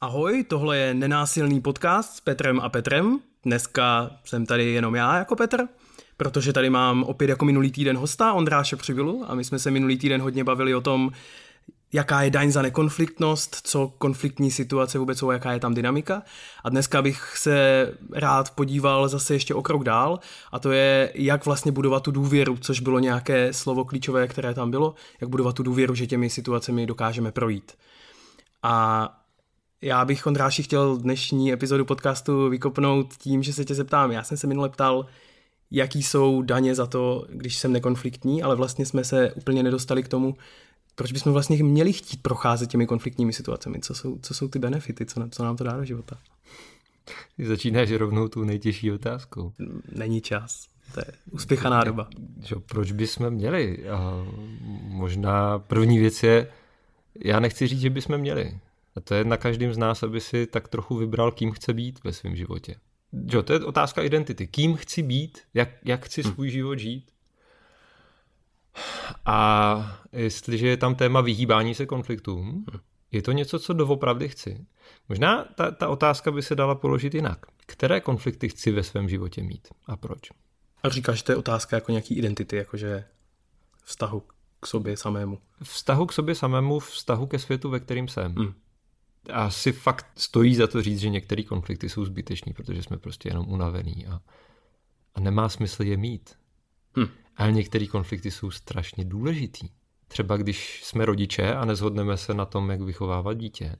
Ahoj, tohle je nenásilný podcast s Petrem a Petrem. Dneska jsem tady jenom já jako Petr, protože tady mám opět jako minulý týden hosta Ondráše Přivilu a my jsme se minulý týden hodně bavili o tom, jaká je daň za nekonfliktnost, co konfliktní situace vůbec jsou, jaká je tam dynamika. A dneska bych se rád podíval zase ještě o krok dál a to je, jak vlastně budovat tu důvěru, což bylo nějaké slovo klíčové, které tam bylo, jak budovat tu důvěru, že těmi situacemi dokážeme projít. A já bych, Ondráši, chtěl dnešní epizodu podcastu vykopnout tím, že se tě zeptám. Já jsem se minule ptal, jaký jsou daně za to, když jsem nekonfliktní, ale vlastně jsme se úplně nedostali k tomu, proč bychom vlastně měli chtít procházet těmi konfliktními situacemi. Co jsou, co jsou ty benefity, co, co nám to dá do života? Ty začínáš rovnou tu nejtěžší otázkou. Není čas. To je uspěchaná doba. Proč bychom měli? A možná první věc je, já nechci říct, že bychom měli. A to je na každém z nás, aby si tak trochu vybral, kým chce být ve svém životě. Jo, to je otázka identity. Kým chci být, jak, jak chci hm. svůj život žít. A jestliže je tam téma vyhýbání se konfliktům, hm. je to něco, co doopravdy chci. Možná ta, ta otázka by se dala položit jinak. Které konflikty chci ve svém životě mít a proč? A říkáš, že to je otázka jako nějaký identity, jakože vztahu k sobě samému. Vztahu k sobě samému, vztahu ke světu, ve kterým jsem. Hmm asi fakt stojí za to říct, že některé konflikty jsou zbytečný, protože jsme prostě jenom unavení a, a nemá smysl je mít. Hm. Ale některé konflikty jsou strašně důležitý. Třeba když jsme rodiče a nezhodneme se na tom, jak vychovávat dítě.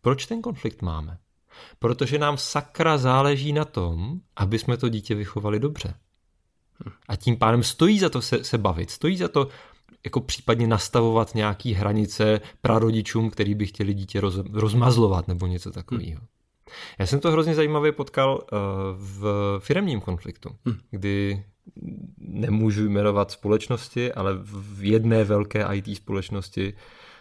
Proč ten konflikt máme? Protože nám sakra záleží na tom, aby jsme to dítě vychovali dobře. Hm. A tím pádem stojí za to se, se bavit, stojí za to jako případně nastavovat nějaký hranice prarodičům, který by chtěli dítě roz, rozmazlovat nebo něco takového. Hmm. Já jsem to hrozně zajímavě potkal uh, v firemním konfliktu, hmm. kdy nemůžu jmenovat společnosti, ale v jedné velké IT společnosti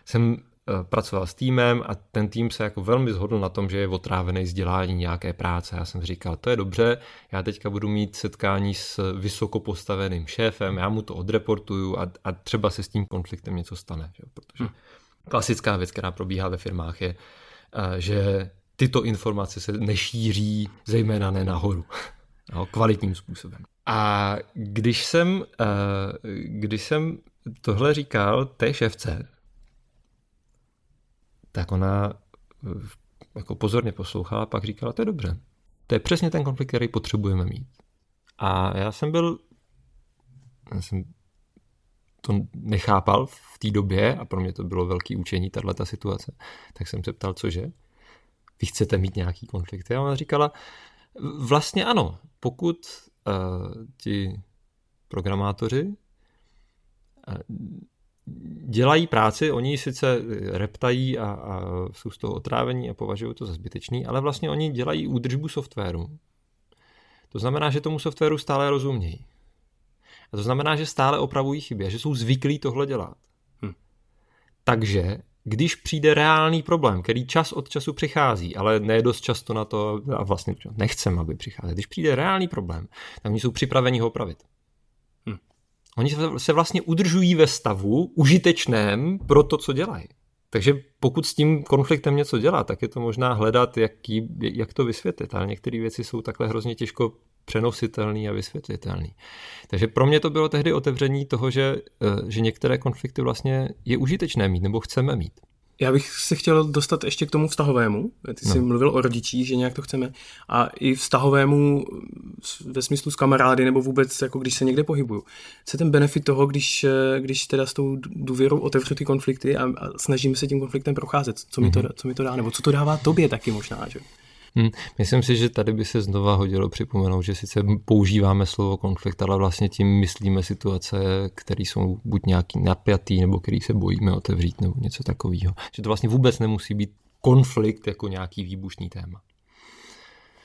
jsem Eh, pracoval s týmem a ten tým se jako velmi zhodl na tom, že je otrávený z dělání nějaké práce. Já jsem říkal, to je dobře, já teďka budu mít setkání s vysoko postaveným šéfem, já mu to odreportuju a, a třeba se s tím konfliktem něco stane. Že? Protože hmm. klasická věc, která probíhá ve firmách, je, eh, že tyto informace se nešíří zejména ne nahoru, no, kvalitním způsobem. A když jsem, eh, když jsem tohle říkal té šéfce, tak ona eh, jako pozorně poslouchala a pak říkala, to je dobře. To je přesně ten konflikt, který potřebujeme mít. A já jsem byl, já jsem to nechápal v té době a pro mě to bylo velký učení, tahle ta situace. Tak jsem se ptal, cože? Vy chcete mít nějaký konflikty? A ona říkala, vlastně ano, pokud uh, ti programátoři uh, dělají práci, oni sice reptají a, a jsou z toho otrávení a považují to za zbytečný, ale vlastně oni dělají údržbu softwaru. To znamená, že tomu softwaru stále rozumějí. A to znamená, že stále opravují chyby a že jsou zvyklí tohle dělat. Hm. Takže když přijde reálný problém, který čas od času přichází, ale ne dost často na to, a vlastně nechcem, aby přicházel, když přijde reálný problém, tak oni jsou připraveni ho opravit. Oni se vlastně udržují ve stavu užitečném pro to, co dělají. Takže pokud s tím konfliktem něco dělá, tak je to možná hledat, jak, jak to vysvětlit. Ale některé věci jsou takhle hrozně těžko přenositelný a vysvětlitelný. Takže pro mě to bylo tehdy otevření toho, že, eh, že některé konflikty vlastně je užitečné mít nebo chceme mít. Já bych se chtěl dostat ještě k tomu vztahovému. Ty jsi no. mluvil o rodičích, že nějak to chceme. A i vztahovému ve smyslu s kamarády nebo vůbec, jako když se někde pohybuju. Co je ten benefit toho, když, když teda s tou důvěrou otevřu ty konflikty a, a snažím se tím konfliktem procházet? Co mi, to, mm-hmm. co mi to dá? Nebo co to dává tobě taky možná? Že? Hmm, myslím si, že tady by se znova hodilo připomenout, že sice používáme slovo konflikt, ale vlastně tím myslíme situace, které jsou buď nějaký napjatý, nebo který se bojíme otevřít, nebo něco takového. Že to vlastně vůbec nemusí být konflikt jako nějaký výbušný téma.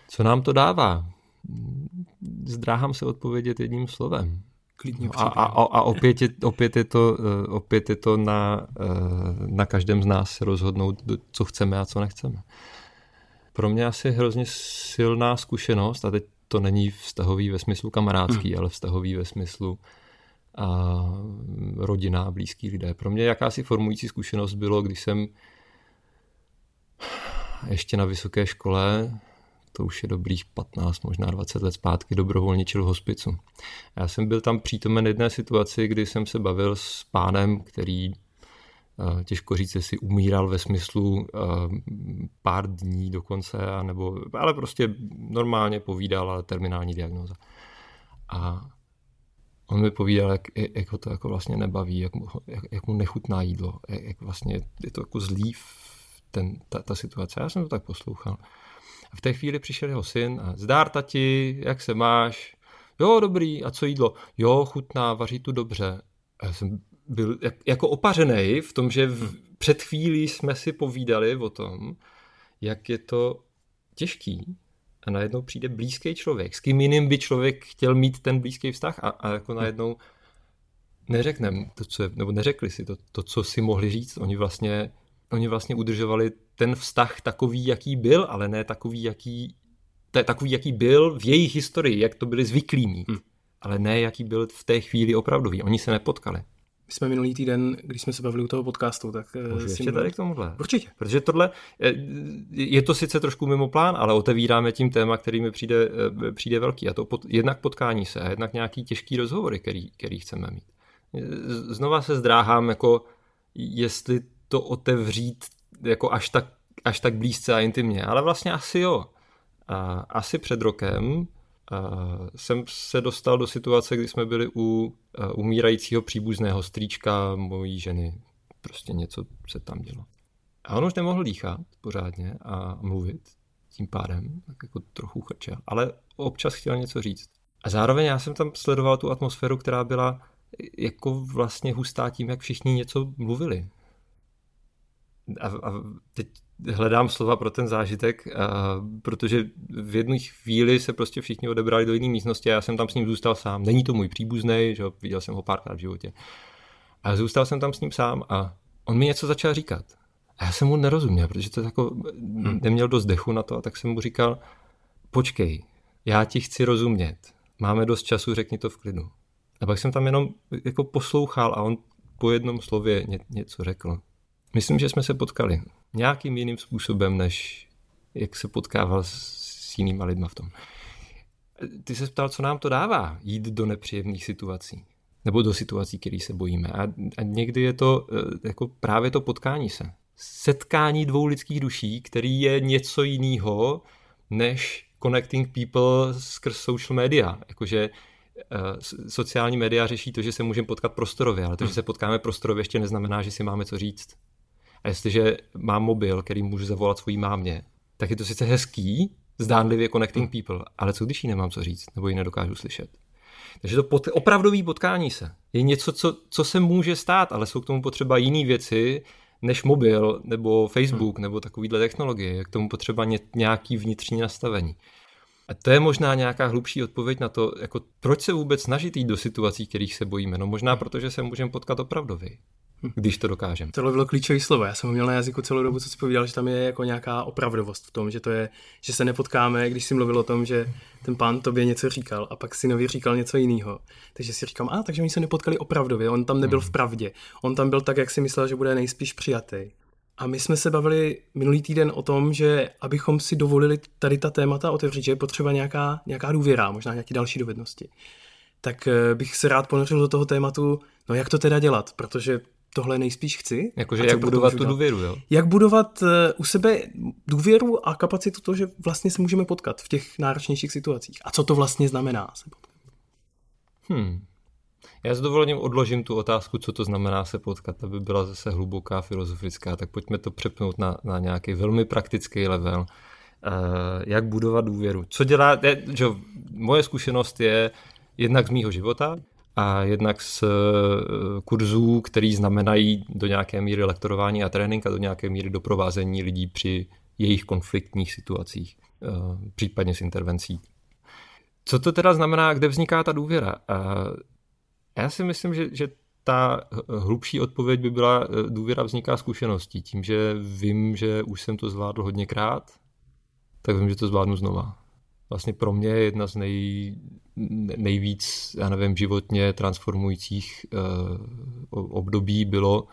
Co nám to dává? Zdráhám se odpovědět jedním slovem. Klidně a, a, a opět, je, opět, je to, eh, opět je to na, eh, na každém z nás rozhodnout, co chceme a co nechceme pro mě asi hrozně silná zkušenost, a teď to není vztahový ve smyslu kamarádský, mm. ale vztahový ve smyslu a rodina blízký lidé. Pro mě jakási formující zkušenost bylo, když jsem ještě na vysoké škole, to už je dobrých 15, možná 20 let zpátky, dobrovolničil v hospicu. Já jsem byl tam přítomen jedné situaci, kdy jsem se bavil s pánem, který těžko říct, jestli umíral ve smyslu eh, pár dní dokonce, nebo, ale prostě normálně povídal terminální diagnóza. A on mi povídal, jak, jak ho to jako vlastně nebaví, jak mu, jak, jak mu nechutná jídlo, jak, jak vlastně je to jako zlý ten, ta, ta situace. Já jsem to tak poslouchal. A v té chvíli přišel jeho syn a zdár tati, jak se máš? Jo, dobrý, a co jídlo? Jo, chutná, vaří tu dobře. A já jsem byl jak, jako opařený v tom, že v, před chvílí jsme si povídali o tom, jak je to těžký a najednou přijde blízký člověk. S kým jiným by člověk chtěl mít ten blízký vztah a, a jako najednou neřekneme to, co je, nebo neřekli si to, to, co si mohli říct. Oni vlastně, oni vlastně udržovali ten vztah takový, jaký byl, ale ne takový, jaký, takový, jaký byl v jejich historii, jak to byli zvyklí mít. Hmm. Ale ne, jaký byl v té chvíli opravdový. Oni se nepotkali. My jsme minulý týden, když jsme se bavili u toho podcastu, tak... Eh, Můžu ještě tady k tomuhle. Určitě. Protože tohle, eh, je to sice trošku mimo plán, ale otevíráme tím téma, který mi přijde, eh, přijde velký. A to pod, jednak potkání se a jednak nějaký těžký rozhovory, který, který chceme mít. Znova se zdráhám, jako jestli to otevřít jako až tak, až tak blízce a intimně, ale vlastně asi jo. A asi před rokem jsem se dostal do situace, kdy jsme byli u umírajícího příbuzného strýčka mojí ženy. Prostě něco se tam dělo. A on už nemohl dýchat pořádně a mluvit tím pádem, tak jako trochu chrčel, ale občas chtěl něco říct. A zároveň já jsem tam sledoval tu atmosféru, která byla jako vlastně hustá tím, jak všichni něco mluvili. A, a teď hledám slova pro ten zážitek, protože v jedné chvíli se prostě všichni odebrali do jiné místnosti a já jsem tam s ním zůstal sám. Není to můj příbuzný, že viděl jsem ho párkrát v životě. A zůstal jsem tam s ním sám a on mi něco začal říkat. A já jsem mu nerozuměl, protože to jako hmm. neměl dost dechu na to, a tak jsem mu říkal, počkej, já ti chci rozumět. Máme dost času, řekni to v klidu. A pak jsem tam jenom jako poslouchal a on po jednom slově ně, něco řekl. Myslím, že jsme se potkali nějakým jiným způsobem, než jak se potkával s jinýma lidma v tom. Ty se ptal, co nám to dává, jít do nepříjemných situací. Nebo do situací, které se bojíme. A, a někdy je to eh, jako právě to potkání se. Setkání dvou lidských duší, který je něco jiného, než connecting people skrz social media. Jakože uh, sociální média řeší to, že se můžeme potkat prostorově, ale to, že se potkáme prostorově, ještě neznamená, že si máme co říct. A jestliže mám mobil, který můžu zavolat svojí mámě, tak je to sice hezký, zdánlivě connecting people, ale co když jí nemám co říct, nebo ji nedokážu slyšet. Takže to pot, opravdový potkání se je něco, co, co se může stát, ale jsou k tomu potřeba jiné věci, než mobil, nebo Facebook, hmm. nebo takovýhle technologie. Je k tomu potřeba ně, nějaký vnitřní nastavení. A to je možná nějaká hlubší odpověď na to, jako proč se vůbec snažit jít do situací, kterých se bojíme. No možná protože se můžeme potkat opravdově když to dokážeme. Tohle bylo klíčové slovo. Já jsem ho měl na jazyku celou dobu, co si povídal, že tam je jako nějaká opravdovost v tom, že to je, že se nepotkáme, když si mluvil o tom, že ten pán tobě něco říkal a pak si nově říkal něco jiného. Takže si říkám, a takže oni se nepotkali opravdově, on tam nebyl hmm. v pravdě. On tam byl tak, jak si myslel, že bude nejspíš přijatý. A my jsme se bavili minulý týden o tom, že abychom si dovolili tady ta témata otevřít, že je potřeba nějaká, nějaká důvěra, možná nějaké další dovednosti. Tak eh, bych se rád ponořil do toho tématu, no jak to teda dělat, protože tohle nejspíš chci. Jakože jak budovat tu důvěru, jo? Jak budovat uh, u sebe důvěru a kapacitu toho, že vlastně se můžeme potkat v těch náročnějších situacích. A co to vlastně znamená se potkat? Hmm. Já s dovolením odložím tu otázku, co to znamená se potkat, aby byla zase hluboká, filozofická, tak pojďme to přepnout na, na nějaký velmi praktický level. Uh, jak budovat důvěru? Co dělá, je, že moje zkušenost je jednak z mýho života, a jednak z eh, kurzů, který znamenají do nějaké míry lektorování a trénink a do nějaké míry doprovázení lidí při jejich konfliktních situacích, eh, případně s intervencí. Co to teda znamená, kde vzniká ta důvěra? Já si myslím, že, že ta hlubší odpověď by byla eh, důvěra vzniká zkušeností. Tím, že vím, že už jsem to zvládl hodněkrát, tak vím, že to zvládnu znova vlastně pro mě je jedna z nej, nejvíc, já nevím, životně transformujících uh, období bylo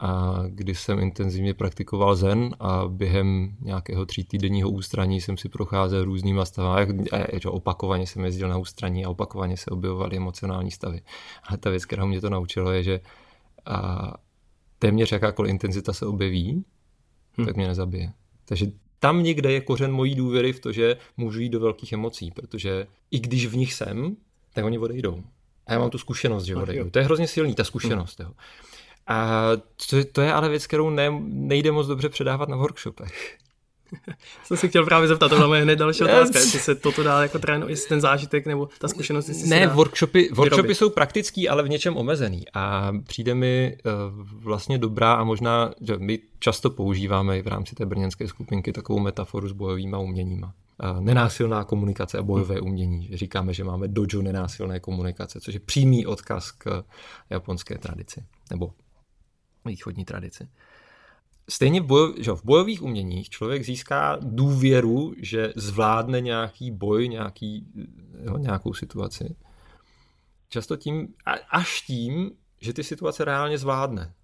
a kdy jsem intenzivně praktikoval zen a během nějakého tří týdenního ústraní jsem si procházel různýma stavy. Opakovaně jsem jezdil na ústraní a opakovaně se objevovaly emocionální stavy. Ale ta věc, která mě to naučilo, je, že a téměř jakákoliv intenzita se objeví, hmm. tak mě nezabije. Takže tam někde je kořen mojí důvěry v to, že můžu jít do velkých emocí, protože i když v nich jsem, tak oni odejdou. A já mám tu zkušenost, že odejdou. To je hrozně silný, ta zkušenost. Hmm. Jo. A to, to je ale věc, kterou ne, nejde moc dobře předávat na workshopech. Jsem si chtěl právě zeptat, to byla moje hned další otázka, jestli se toto dá jako trénu, jestli ten zážitek nebo ta zkušenost, jestli Ne, workshopy, workshopy jsou praktický, ale v něčem omezený a přijde mi uh, vlastně dobrá a možná, že my často používáme i v rámci té brněnské skupinky takovou metaforu s bojovými uměníma. Uh, nenásilná komunikace a bojové umění. Říkáme, že máme dojo nenásilné komunikace, což je přímý odkaz k japonské tradici, nebo východní tradici. Stejně v, bojo, že v bojových uměních člověk získá důvěru, že zvládne nějaký boj, nějaký, jo, nějakou situaci. Často tím, až tím, že ty situace reálně zvládne.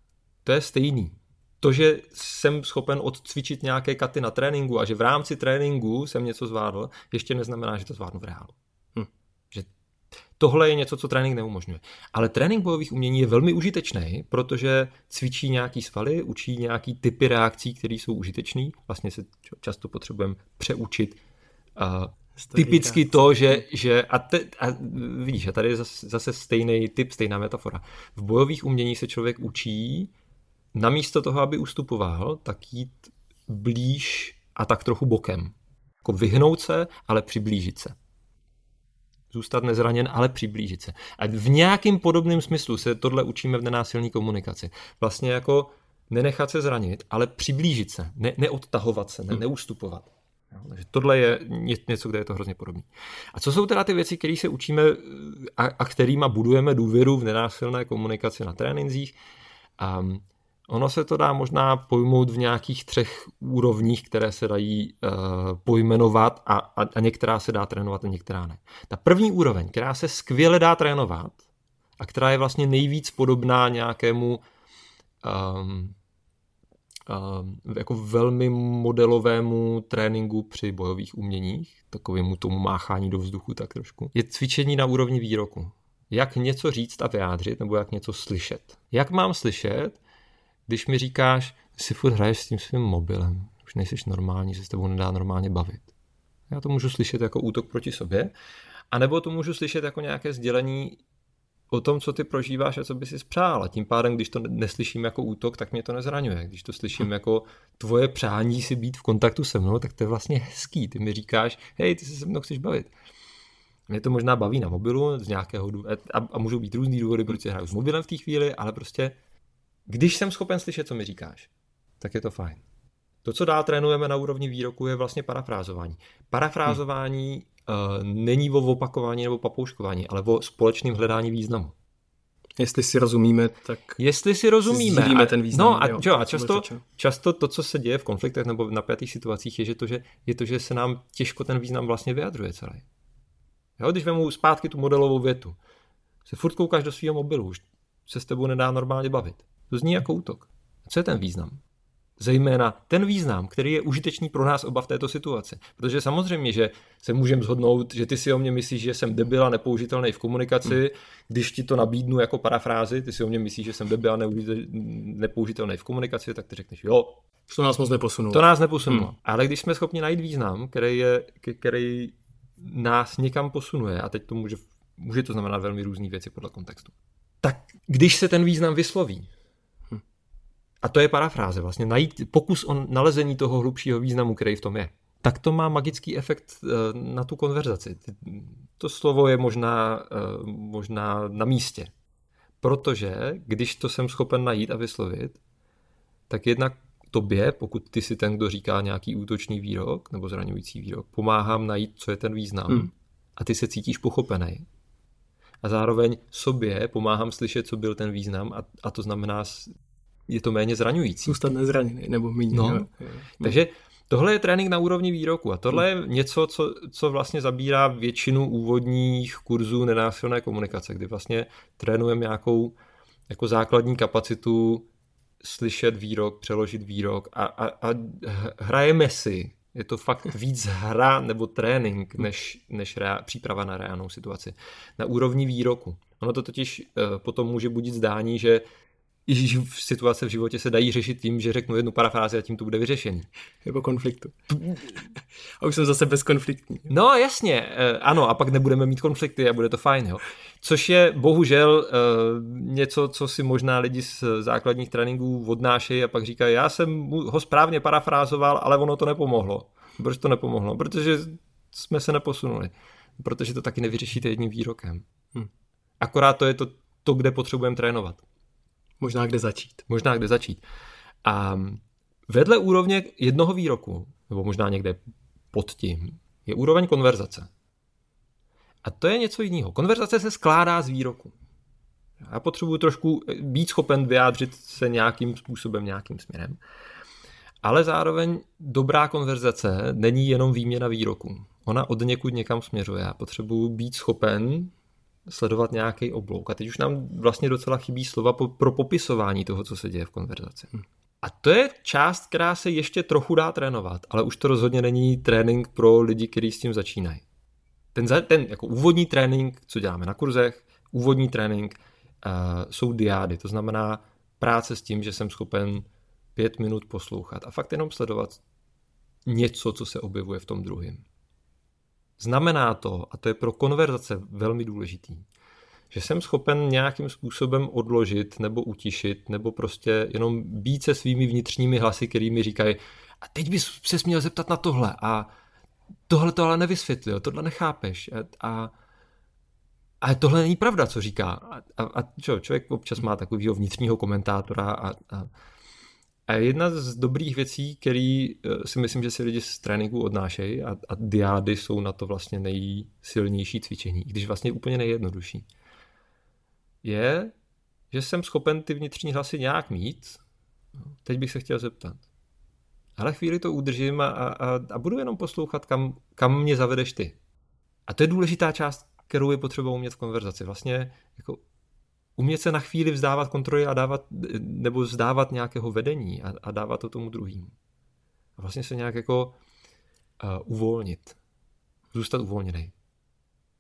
To je stejný. To, že jsem schopen odcvičit nějaké katy na tréninku a že v rámci tréninku jsem něco zvládl, ještě neznamená, že to zvládnu v reálu. Tohle je něco, co trénink neumožňuje. Ale trénink bojových umění je velmi užitečný, protože cvičí nějaký svaly, učí nějaký typy reakcí, které jsou užitečné. Vlastně se často potřebujeme přeučit uh, typicky to, že, že a, te, a vidíš, a tady je zase, zase stejný typ, stejná metafora. V bojových umění se člověk učí namísto toho, aby ustupoval, tak jít blíž a tak trochu bokem. Jako vyhnout se, ale přiblížit se zůstat nezraněn, ale přiblížit se. A v nějakým podobném smyslu se tohle učíme v nenásilné komunikaci. Vlastně jako nenechat se zranit, ale přiblížit se, ne, neodtahovat se, ne, hmm. neustupovat. takže tohle je něco, kde je to hrozně podobné. A co jsou teda ty věci, které se učíme a, a kterými budujeme důvěru v nenásilné komunikaci na trénincích? Um, Ono se to dá možná pojmout v nějakých třech úrovních, které se dají uh, pojmenovat a, a, a některá se dá trénovat a některá ne. Ta první úroveň, která se skvěle dá trénovat a která je vlastně nejvíc podobná nějakému um, um, jako velmi modelovému tréninku při bojových uměních, takovému tomu máchání do vzduchu tak trošku, je cvičení na úrovni výroku. Jak něco říct a vyjádřit, nebo jak něco slyšet. Jak mám slyšet, když mi říkáš, si furt hraješ s tím svým mobilem, už nejsi normální, že s tebou nedá normálně bavit. Já to můžu slyšet jako útok proti sobě, anebo to můžu slyšet jako nějaké sdělení o tom, co ty prožíváš a co by si spřál. A tím pádem, když to neslyším jako útok, tak mě to nezraňuje. Když to slyším hm. jako tvoje přání si být v kontaktu se mnou, tak to je vlastně hezký. Ty mi říkáš, hej, ty se se mnou chceš bavit. Mě to možná baví na mobilu z nějakého důvodu, a, a můžou být různý důvody, proč si hraju s mobilem v té chvíli, ale prostě když jsem schopen slyšet, co mi říkáš, tak je to fajn. To, co dál trénujeme na úrovni výroku, je vlastně parafrázování. Parafrázování hmm. uh, není o opakování nebo papouškování, ale o společném hledání významu. Jestli si rozumíme, tak Jestli si rozumíme. Si ten význam. No a, jo, jo, a často, často to, co se děje v konfliktech nebo v napjatých situacích, je, že to, že, je to, že se nám těžko ten význam vlastně vyjadřuje celý. Jo, když vemu zpátky tu modelovou větu, se furt koukáš do svého mobilu, už se s tebou nedá normálně bavit. To zní jako útok. Co je ten význam? Zejména ten význam, který je užitečný pro nás oba v této situaci. Protože samozřejmě, že se můžeme zhodnout, že ty si o mě myslíš, že jsem debil a nepoužitelný v komunikaci, hmm. když ti to nabídnu jako parafrázi, ty si o mě myslíš, že jsem debil a nepoužitelný v komunikaci, tak ty řekneš jo. To nás moc neposunulo. To nás neposunulo. Hmm. Ale když jsme schopni najít význam, který, je, který nás někam posunuje, a teď to může, může to znamenat velmi různé věci podle kontextu, tak když se ten význam vysloví, a to je parafráze vlastně, najít pokus o nalezení toho hlubšího významu, který v tom je. Tak to má magický efekt eh, na tu konverzaci. To slovo je možná, eh, možná na místě. Protože když to jsem schopen najít a vyslovit, tak jednak tobě, pokud ty si ten, kdo říká nějaký útočný výrok nebo zraňující výrok, pomáhám najít, co je ten význam. Hmm. A ty se cítíš pochopený. A zároveň sobě pomáhám slyšet, co byl ten význam a, a to znamená je to méně zraňující. Zůstat nezraněný nebo méně. No. Jo. Takže tohle je trénink na úrovni výroku a tohle je něco, co, co vlastně zabírá většinu úvodních kurzů nenásilné komunikace, kdy vlastně trénujeme nějakou jako základní kapacitu slyšet výrok, přeložit výrok a, a, a hrajeme si. Je to fakt víc hra nebo trénink, než, než rea, příprava na reálnou situaci. Na úrovni výroku. Ono to totiž uh, potom může budit zdání, že v situace v životě se dají řešit tím, že řeknu jednu parafrázi a tím to bude vyřešený. Nebo konfliktu. A už jsem zase bezkonfliktní. No jasně, eh, ano, a pak nebudeme mít konflikty a bude to fajn, jo. Což je bohužel eh, něco, co si možná lidi z základních tréninků odnášejí a pak říkají, já jsem ho správně parafrázoval, ale ono to nepomohlo. Proč to nepomohlo? Protože jsme se neposunuli. Protože to taky nevyřešíte jedním výrokem. Hm. Akorát to je to, to kde potřebujeme trénovat. Možná kde začít. Možná kde začít. A vedle úrovně jednoho výroku, nebo možná někde pod tím, je úroveň konverzace. A to je něco jiného. Konverzace se skládá z výroku. Já potřebuji trošku být schopen vyjádřit se nějakým způsobem, nějakým směrem. Ale zároveň dobrá konverzace není jenom výměna výroků. Ona od někud někam směřuje. Já potřebuji být schopen sledovat nějaký oblouk. A teď už nám vlastně docela chybí slova pro popisování toho, co se děje v konverzaci. Hm. A to je část, která se ještě trochu dá trénovat, ale už to rozhodně není trénink pro lidi, kteří s tím začínají. Ten, ten jako úvodní trénink, co děláme na kurzech, úvodní trénink uh, jsou diády, to znamená práce s tím, že jsem schopen pět minut poslouchat a fakt jenom sledovat něco, co se objevuje v tom druhém. Znamená to, a to je pro konverzace velmi důležitý, že jsem schopen nějakým způsobem odložit nebo utišit, nebo prostě jenom být se svými vnitřními hlasy, který mi říkají, a teď bys se měl zeptat na tohle a tohle to ale nevysvětlil, tohle nechápeš a, a, a tohle není pravda, co říká. A, a, a čo, člověk občas má takového vnitřního komentátora a, a a jedna z dobrých věcí, který eh, si myslím, že si lidi z tréninku odnášejí a, a diády jsou na to vlastně nejsilnější cvičení, když vlastně úplně nejjednodušší, je, že jsem schopen ty vnitřní hlasy nějak mít. Teď bych se chtěl zeptat. Ale chvíli to udržím a, a, a budu jenom poslouchat, kam, kam mě zavedeš ty. A to je důležitá část, kterou je potřeba umět v konverzaci. Vlastně jako umět se na chvíli vzdávat kontroly a dávat, nebo vzdávat nějakého vedení a, a dávat to tomu druhému. A vlastně se nějak jako uh, uvolnit. Zůstat uvolněný.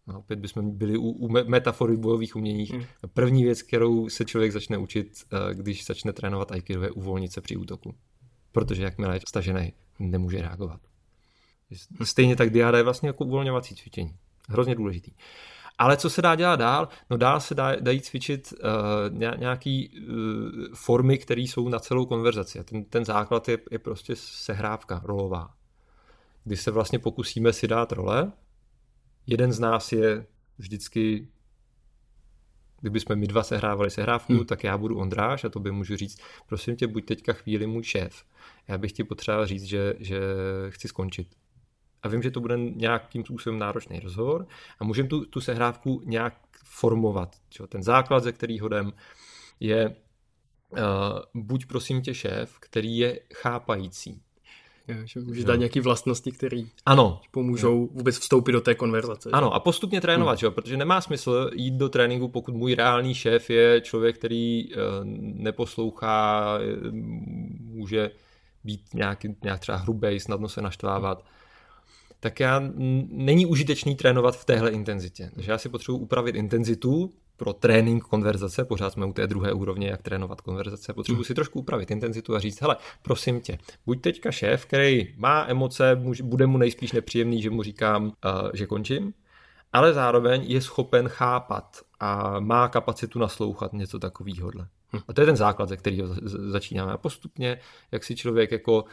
No, opět bychom byli u, u metafory v bojových uměních. Hmm. První věc, kterou se člověk začne učit, uh, když začne trénovat Aikido, je uvolnit se při útoku. Protože jakmile je stažený, nemůže reagovat. Stejně tak diáda je vlastně jako uvolňovací cvičení. Hrozně důležitý. Ale co se dá dělat dál? No dál se dá, dají cvičit uh, nějaký uh, formy, které jsou na celou konverzaci. Ten, ten základ je, je prostě sehrávka rolová. Kdy se vlastně pokusíme si dát role. Jeden z nás je vždycky kdybychom my dva sehrávali sehrávku, hmm. tak já budu Ondráš a to by můžu říct, prosím tě, buď teďka chvíli můj šéf. Já bych ti potřeboval říct, že, že chci skončit a vím, že to bude nějakým způsobem náročný rozhovor a můžeme tu, tu sehrávku nějak formovat. Čo? Ten základ, ze kterého jdem, je uh, buď prosím tě šéf, který je chápající. Je, že můžeš dát nějaké vlastnosti, které ano. pomůžou jo. vůbec vstoupit do té konverzace. Ano, a postupně trénovat, hmm. že? protože nemá smysl jít do tréninku, pokud můj reálný šéf je člověk, který uh, neposlouchá, může být nějaký, nějak třeba hrubej, snadno se naštvávat. Hmm tak já není užitečný trénovat v téhle intenzitě. Takže já si potřebuji upravit intenzitu pro trénink konverzace, pořád jsme u té druhé úrovně, jak trénovat konverzace, potřebuji hmm. si trošku upravit intenzitu a říct, hele, prosím tě, buď teďka šéf, který má emoce, bude mu nejspíš nepříjemný, že mu říkám, uh, že končím, ale zároveň je schopen chápat a má kapacitu naslouchat něco takového. Hmm. A to je ten základ, ze kterého začínáme. A postupně, jak si člověk jako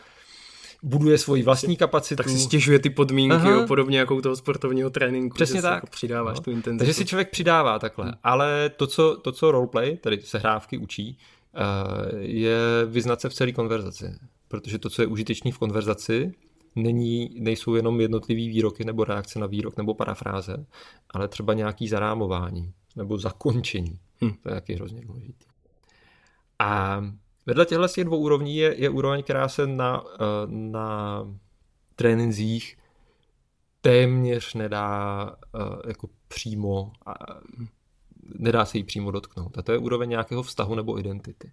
buduje svoji vlastní kapacitu. Tak si stěžuje ty podmínky, jo, podobně jako u toho sportovního tréninku. Přesně tak. Jako přidáváš no. tu intenzitu. Takže si člověk přidává takhle. Hmm. Ale to co, to, co roleplay, tedy sehrávky učí, eh, je vyznat se v celé konverzaci. Protože to, co je užitečný v konverzaci, není, nejsou jenom jednotlivý výroky nebo reakce na výrok nebo parafráze, ale třeba nějaký zarámování nebo zakončení. Hmm. To je taky hrozně důležitý. A Vedle těchto těch dvou úrovní je, je úroveň, která se na, eh, na trénincích téměř nedá eh, jako přímo, nedá se jí přímo dotknout. A to je úroveň nějakého vztahu nebo identity.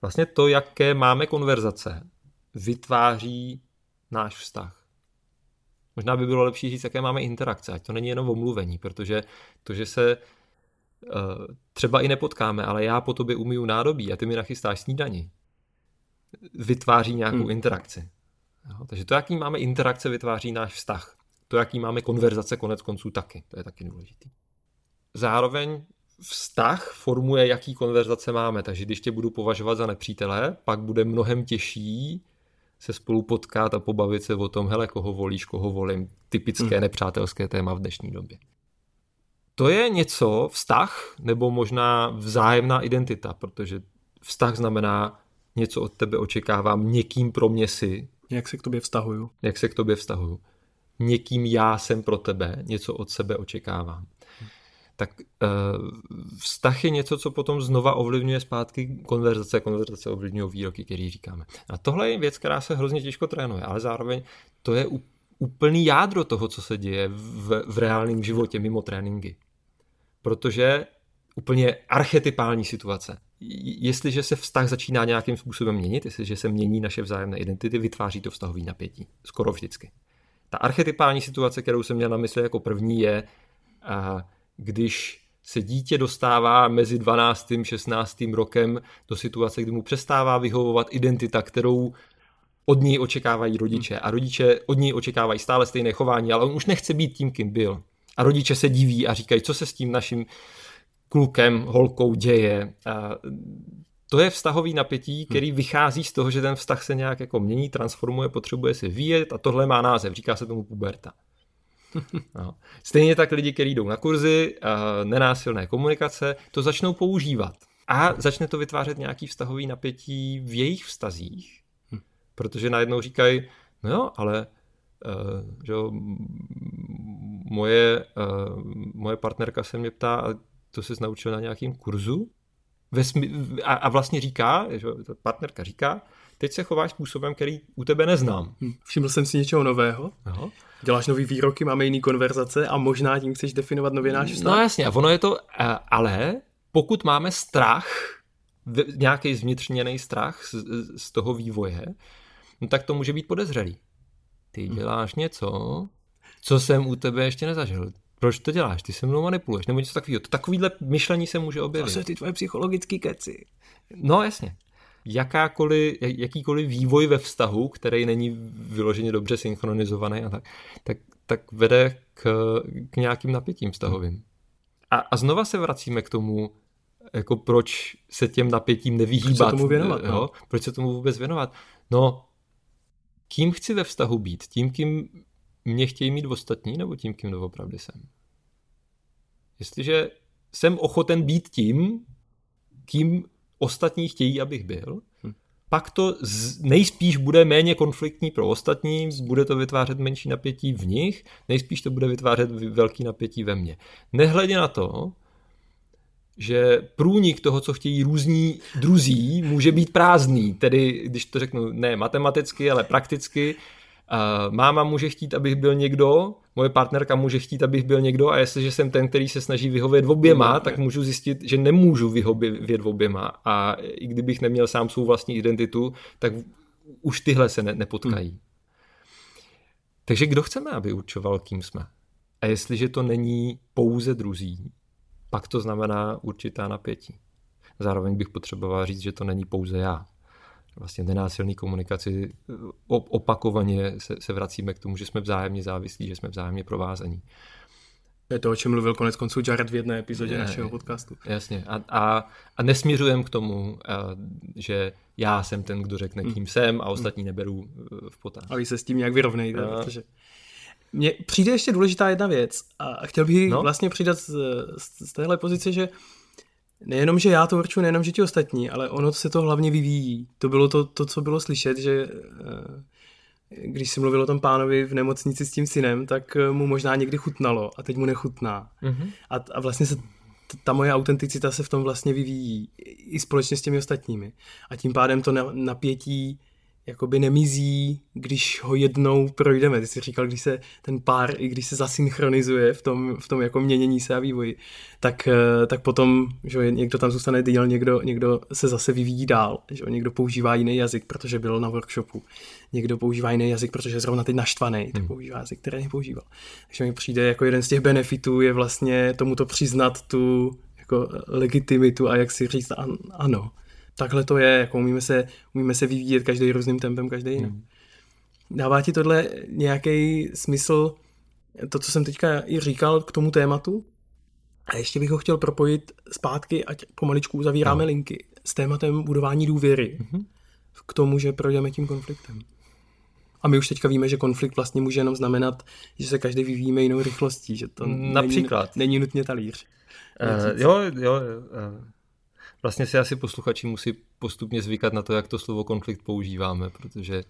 Vlastně to, jaké máme konverzace, vytváří náš vztah. Možná by bylo lepší říct, jaké máme interakce, ať to není jenom omluvení, protože to, že se třeba i nepotkáme, ale já po tobě umiju nádobí a ty mi nachystáš snídani, vytváří nějakou hmm. interakci. Jo, takže to, jaký máme interakce, vytváří náš vztah. To, jaký máme konverzace, konec konců taky. To je taky důležitý. Zároveň vztah formuje, jaký konverzace máme. Takže když tě budu považovat za nepřítele, pak bude mnohem těžší se spolu potkat a pobavit se o tom, hele, koho volíš, koho volím. Typické hmm. nepřátelské téma v dnešní době. To je něco, vztah, nebo možná vzájemná identita, protože vztah znamená něco od tebe očekávám, někým pro mě si. Jak se k tobě vztahuju. Jak se k tobě vztahuju. Někým já jsem pro tebe, něco od sebe očekávám tak uh, vztah je něco, co potom znova ovlivňuje zpátky konverzace, konverzace ovlivňují výroky, které říkáme. A tohle je věc, která se hrozně těžko trénuje, ale zároveň to je úplný jádro toho, co se děje v, v reálném životě mimo tréninky. Protože úplně archetypální situace. Jestliže se vztah začíná nějakým způsobem měnit, jestliže se mění naše vzájemné identity, vytváří to vztahový napětí. Skoro vždycky. Ta archetypální situace, kterou jsem měl na mysli jako první, je, když se dítě dostává mezi 12. a 16. rokem do situace, kdy mu přestává vyhovovat identita, kterou od něj očekávají rodiče. A rodiče od něj očekávají stále stejné chování, ale on už nechce být tím, kým byl. A rodiče se diví a říkají, co se s tím naším klukem, holkou děje. A to je vztahový napětí, který vychází z toho, že ten vztah se nějak jako mění, transformuje, potřebuje se vyjet a tohle má název, říká se tomu puberta. No. Stejně tak lidi, kteří jdou na kurzy nenásilné komunikace, to začnou používat. A začne to vytvářet nějaký vztahový napětí v jejich vztazích, hm. protože najednou říkají, no jo, ale uh, že moje, uh, moje partnerka se mě ptá, a to jsi naučil na nějakým kurzu? Ve smi- a, a vlastně říká, že ta partnerka říká, teď se chováš způsobem, který u tebe neznám. Hm. Všiml jsem si něčeho nového. Aha. Děláš nový výroky, máme jiný konverzace a možná tím chceš definovat nově náš vztah. No jasně, a ono je to, ale pokud máme strach, nějaký zvnitřněný strach z, z toho vývoje, no tak to může být podezřelý. Ty hm. děláš něco, co jsem u tebe ještě nezažil. Proč to děláš? Ty se mnou manipuluješ, nebo něco takového. To takovýhle myšlení se může objevit. To jsou ty tvoje psychologické keci. No jasně jakákoliv, jakýkoliv vývoj ve vztahu, který není vyloženě dobře synchronizovaný a tak, tak, tak vede k, k nějakým napětím vztahovým. A, a znova se vracíme k tomu, jako proč se těm napětím nevyhýbat. Proč se tomu věnovat? Jo? No? Proč se tomu vůbec věnovat? No, kým chci ve vztahu být? Tím, kým mě chtějí mít ostatní, nebo tím, kým doopravdy jsem? Jestliže jsem ochoten být tím, kým ostatní chtějí, abych byl, hm. pak to z, nejspíš bude méně konfliktní pro ostatní, bude to vytvářet menší napětí v nich, nejspíš to bude vytvářet velký napětí ve mně. Nehledě na to, že průnik toho, co chtějí různí druzí, může být prázdný. Tedy, když to řeknu ne matematicky, ale prakticky, máma může chtít, abych byl někdo, moje partnerka může chtít, abych byl někdo a jestliže jsem ten, který se snaží vyhovět oběma, tak můžu zjistit, že nemůžu vyhovět oběma a i kdybych neměl sám svou vlastní identitu, tak už tyhle se ne, nepotkají. Hmm. Takže kdo chceme, aby určoval, kým jsme? A jestliže to není pouze druzí, pak to znamená určitá napětí. Zároveň bych potřeboval říct, že to není pouze já vlastně nenásilné komunikaci opakovaně se, se vracíme k tomu, že jsme vzájemně závislí, že jsme vzájemně provázaní. Je to, o čem mluvil konec konců Jared v jedné epizodě ne, našeho podcastu. Jasně. A, a, a nesměřujem k tomu, že já jsem ten, kdo řekne, hmm. kým jsem a ostatní hmm. neberu e, v potaz. A vy se s tím nějak vyrovnejte, no. protože... Mně přijde ještě důležitá jedna věc a chtěl bych no. vlastně přidat z, z, z téhle pozice, že uh, nejenom, že já to určuji, nejenom, že ti ostatní, ale ono se to hlavně vyvíjí. To bylo to, to co bylo slyšet, že eh, když jsem mluvil o tom pánovi v nemocnici s tím synem, tak eh, mu možná někdy chutnalo a teď mu nechutná. Mm-hmm. A, a vlastně se ta moje autenticita se v tom vlastně vyvíjí i společně s těmi ostatními. A tím pádem to napětí jakoby nemizí, když ho jednou projdeme. Ty jsi říkal, když se ten pár, i když se zasynchronizuje v tom, v tom jako měnění se a vývoji, tak, eh, tak potom, že někdo tam zůstane díl, někdo, někdo se zase vyvíjí dál, že někdo používá jiný jazyk, protože byl na workshopu, někdo používá jiný jazyk, protože je zrovna teď naštvaný, tak hmm. používá jazyk, který nepoužíval. Takže mi přijde jako jeden z těch benefitů je vlastně tomuto přiznat tu jako legitimitu a jak si říct ano takhle to je, jako umíme se, umíme se vyvíjet každý různým tempem, každý jiný. Hmm. Dává ti tohle nějaký smysl, to, co jsem teďka i říkal k tomu tématu? A ještě bych ho chtěl propojit zpátky, ať pomaličku uzavíráme no. linky, s tématem budování důvěry mm-hmm. k tomu, že projdeme tím konfliktem. A my už teďka víme, že konflikt vlastně může jenom znamenat, že se každý vyvíjíme jinou rychlostí, že to Například. Není, není nutně talíř. Uh, jo, jo, uh, Vlastně si asi posluchači musí postupně zvykat na to, jak to slovo konflikt používáme, protože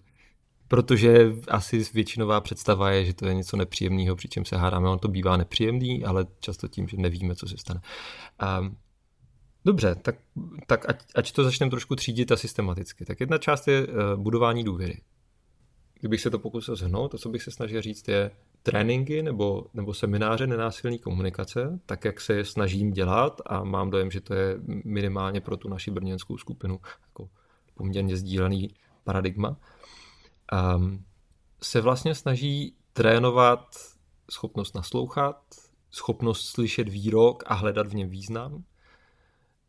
protože asi většinová představa je, že to je něco nepříjemného, přičem se hádáme. On to bývá nepříjemný, ale často tím, že nevíme, co se stane. Um, dobře, tak, tak ať, ať to začneme trošku třídit a systematicky. Tak jedna část je uh, budování důvěry. Kdybych se to pokusil zhrnout, to, co bych se snažil říct, je tréninky nebo, nebo semináře nenásilné komunikace, tak jak se je snažím dělat a mám dojem, že to je minimálně pro tu naši brněnskou skupinu jako poměrně sdílený paradigma, um, se vlastně snaží trénovat schopnost naslouchat, schopnost slyšet výrok a hledat v něm význam,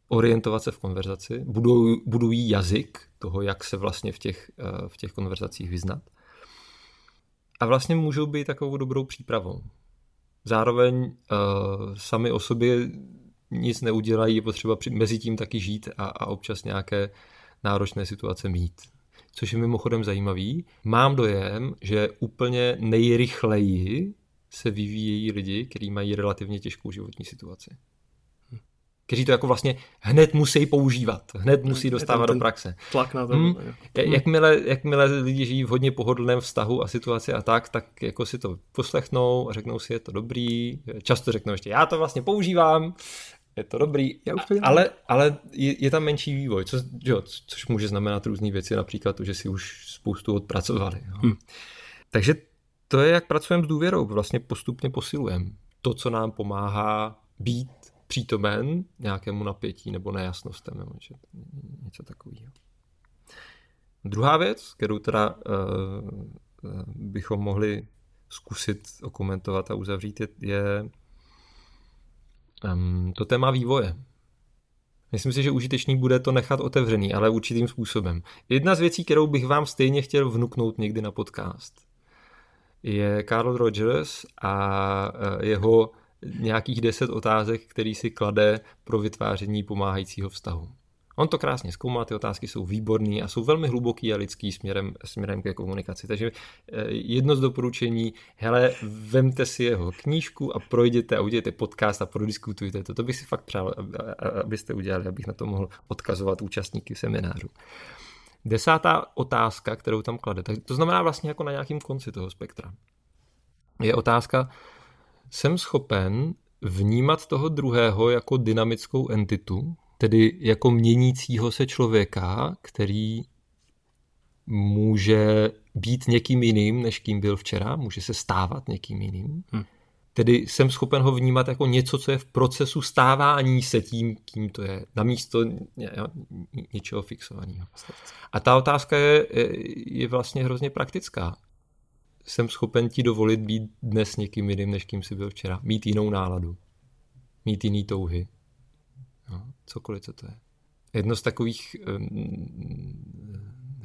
orientovat se v konverzaci, budují, budují jazyk toho, jak se vlastně v těch, eh, v těch konverzacích vyznat a vlastně můžou být takovou dobrou přípravou. Zároveň uh, sami o sobě nic neudělají, je potřeba při, mezi tím taky žít a, a občas nějaké náročné situace mít. Což je mimochodem zajímavý. Mám dojem, že úplně nejrychleji se vyvíjejí lidi, kteří mají relativně těžkou životní situaci kteří to jako vlastně hned musí používat, hned musí dostávat do praxe. Tlak na to. Hmm. Jakmile, jakmile lidi žijí v hodně pohodlném vztahu a situaci a tak, tak jako si to poslechnou a řeknou si, je to dobrý. Často řeknou ještě, já to vlastně používám, je to dobrý, já ale, ale je, je tam menší vývoj, co, jo, což může znamenat různé věci, například to, že si už spoustu odpracovali. Jo. Hmm. Takže to je, jak pracujeme s důvěrou, vlastně postupně posilujeme. To, co nám pomáhá být přítomen nějakému napětí nebo nejasnostem, nebo něco, něco takového. Druhá věc, kterou teda uh, bychom mohli zkusit okomentovat a uzavřít, je, je um, to téma vývoje. Myslím si, že užitečný bude to nechat otevřený, ale určitým způsobem. Jedna z věcí, kterou bych vám stejně chtěl vnuknout někdy na podcast, je Carl Rogers a jeho nějakých deset otázek, který si klade pro vytváření pomáhajícího vztahu. On to krásně zkoumá, ty otázky jsou výborné a jsou velmi hluboký a lidský směrem, směrem ke komunikaci. Takže eh, jedno z doporučení, hele, vemte si jeho knížku a projděte a udělejte podcast a prodiskutujte to. To bych si fakt přál, abyste udělali, abych na to mohl odkazovat účastníky seminářu. Desátá otázka, kterou tam klade, tak to znamená vlastně jako na nějakém konci toho spektra, je otázka, jsem schopen vnímat toho druhého jako dynamickou entitu, tedy jako měnícího se člověka, který může být někým jiným, než kým byl včera, může se stávat někým jiným. Hmm. Tedy jsem schopen ho vnímat jako něco, co je v procesu stávání se tím, kým to je, namísto něčeho fixovaného. A ta otázka je, je vlastně hrozně praktická jsem schopen ti dovolit být dnes někým jiným, než kým jsi byl včera. Mít jinou náladu. Mít jiný touhy. No, cokoliv, co to je. Jedno z takových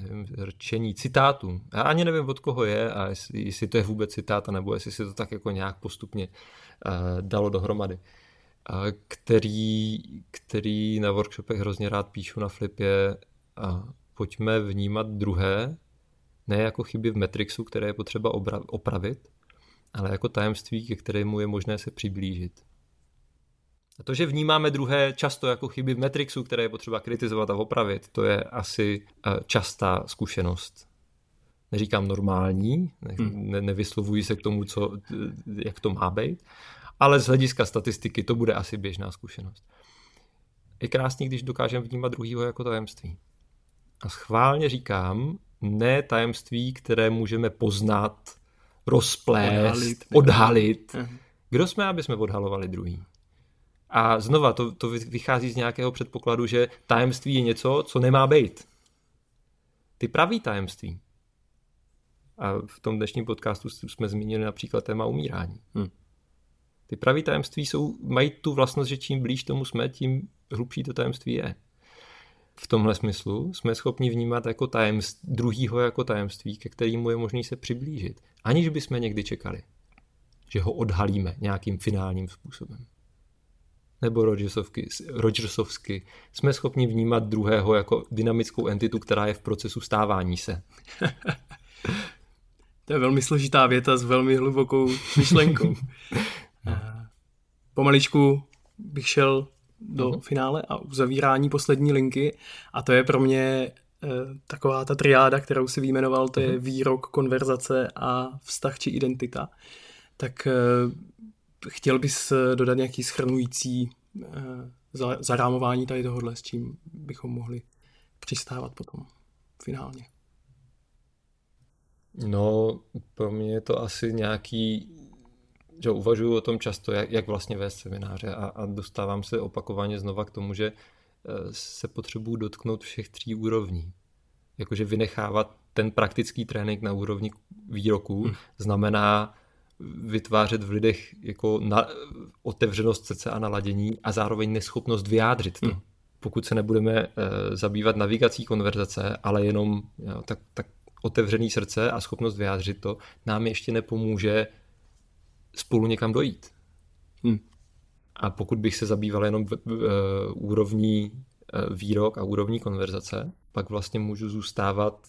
nevím, rčení, citátů. Já ani nevím, od koho je a jestli, jestli to je vůbec citát, nebo jestli si to tak jako nějak postupně uh, dalo dohromady. Uh, který, který na workshopech hrozně rád píšu na flipě uh, pojďme vnímat druhé ne jako chyby v Matrixu, které je potřeba opravit, ale jako tajemství, ke kterému je možné se přiblížit. A to, že vnímáme druhé často jako chyby v Matrixu, které je potřeba kritizovat a opravit, to je asi eh, častá zkušenost. Neříkám normální, ne, hmm. ne, nevyslovuji se k tomu, co, jak to má být, ale z hlediska statistiky to bude asi běžná zkušenost. Je krásný, když dokážeme vnímat druhýho jako tajemství. A schválně říkám, ne tajemství, které můžeme poznat, rozplést, odhalit. odhalit. Kdo jsme, aby jsme odhalovali druhý? A znova, to, to vychází z nějakého předpokladu, že tajemství je něco, co nemá být. Ty pravý tajemství. A v tom dnešním podcastu jsme zmínili například téma umírání. Hmm. Ty pravý tajemství jsou, mají tu vlastnost, že čím blíž tomu jsme, tím hlubší to tajemství je. V tomhle smyslu jsme schopni vnímat jako tajemství, druhýho jako tajemství, ke kterému je možný se přiblížit, aniž bychom někdy čekali, že ho odhalíme nějakým finálním způsobem. Nebo Rogersovsky, Rogersovsky jsme schopni vnímat druhého jako dynamickou entitu, která je v procesu stávání se. to je velmi složitá věta s velmi hlubokou myšlenkou. no. Pomaličku bych šel do uh-huh. finále a uzavírání poslední linky a to je pro mě e, taková ta triáda, kterou si vyjmenoval, to je uh-huh. výrok, konverzace a vztah či identita. Tak e, chtěl bys dodat nějaký schrnující e, za, zarámování tady tohohle, s čím bychom mohli přistávat potom finálně? No, pro mě je to asi nějaký že uvažuji o tom často, jak, jak vlastně vést semináře a, a dostávám se opakovaně znova k tomu, že eh, se potřebuji dotknout všech tří úrovní. Jakože vynechávat ten praktický trénink na úrovni výroků hmm. znamená vytvářet v lidech jako na, otevřenost srdce a naladění a zároveň neschopnost vyjádřit to. Hmm. Pokud se nebudeme uh, zabývat navigací konverzace, ale jenom jo, tak, tak otevřený srdce a schopnost vyjádřit to nám ještě nepomůže spolu někam dojít. Hmm. A pokud bych se zabýval jenom v, v, v, úrovní uh, výrok a úrovní konverzace, pak vlastně můžu zůstávat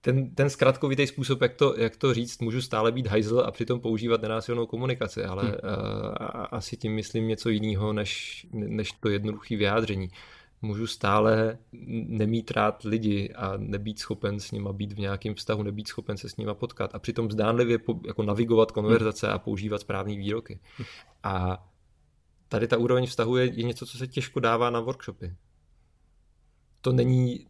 ten, ten zkratkovitý způsob, jak to, jak to říct, můžu stále být hajzl a přitom používat nenásilnou komunikaci, ale hmm. uh, asi tím myslím něco jiného, než, než to jednoduché vyjádření. Můžu stále nemít rád lidi a nebýt schopen s nima být v nějakém vztahu, nebýt schopen se s nima potkat a přitom zdánlivě po, jako navigovat konverzace a používat správné výroky. A tady ta úroveň vztahu je, je něco, co se těžko dává na workshopy to není,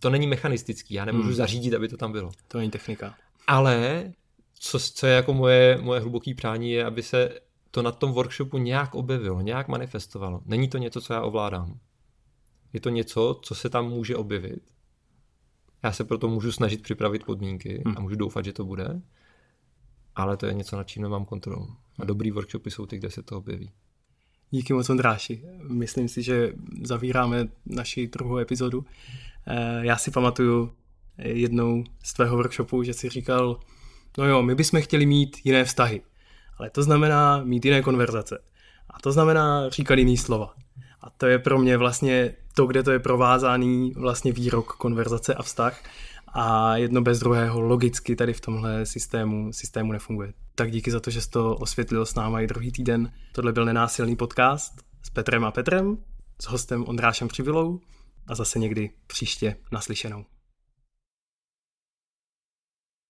to není mechanistický, já nemůžu hmm. zařídit, aby to tam bylo. To není technika. Ale co, co je jako moje, moje hluboké přání je, aby se to na tom workshopu nějak objevilo, nějak manifestovalo. Není to něco, co já ovládám. Je to něco, co se tam může objevit. Já se proto můžu snažit připravit podmínky hmm. a můžu doufat, že to bude, ale to je něco, nad čím nemám kontrolu. A dobrý workshopy jsou ty, kde se to objeví. Díky moc, Ondráši. Myslím si, že zavíráme naši druhou epizodu. Eh, já si pamatuju jednou z tvého workshopu, že si říkal, no jo, my bychom chtěli mít jiné vztahy, ale to znamená mít jiné konverzace. A to znamená říkat jiný slova. A to je pro mě vlastně to, kde to je provázaný vlastně výrok, konverzace a vztah a jedno bez druhého logicky tady v tomhle systému, systému nefunguje. Tak díky za to, že jsi to osvětlil s náma i druhý týden. Tohle byl nenásilný podcast s Petrem a Petrem, s hostem Ondrášem Přivilou a zase někdy příště naslyšenou.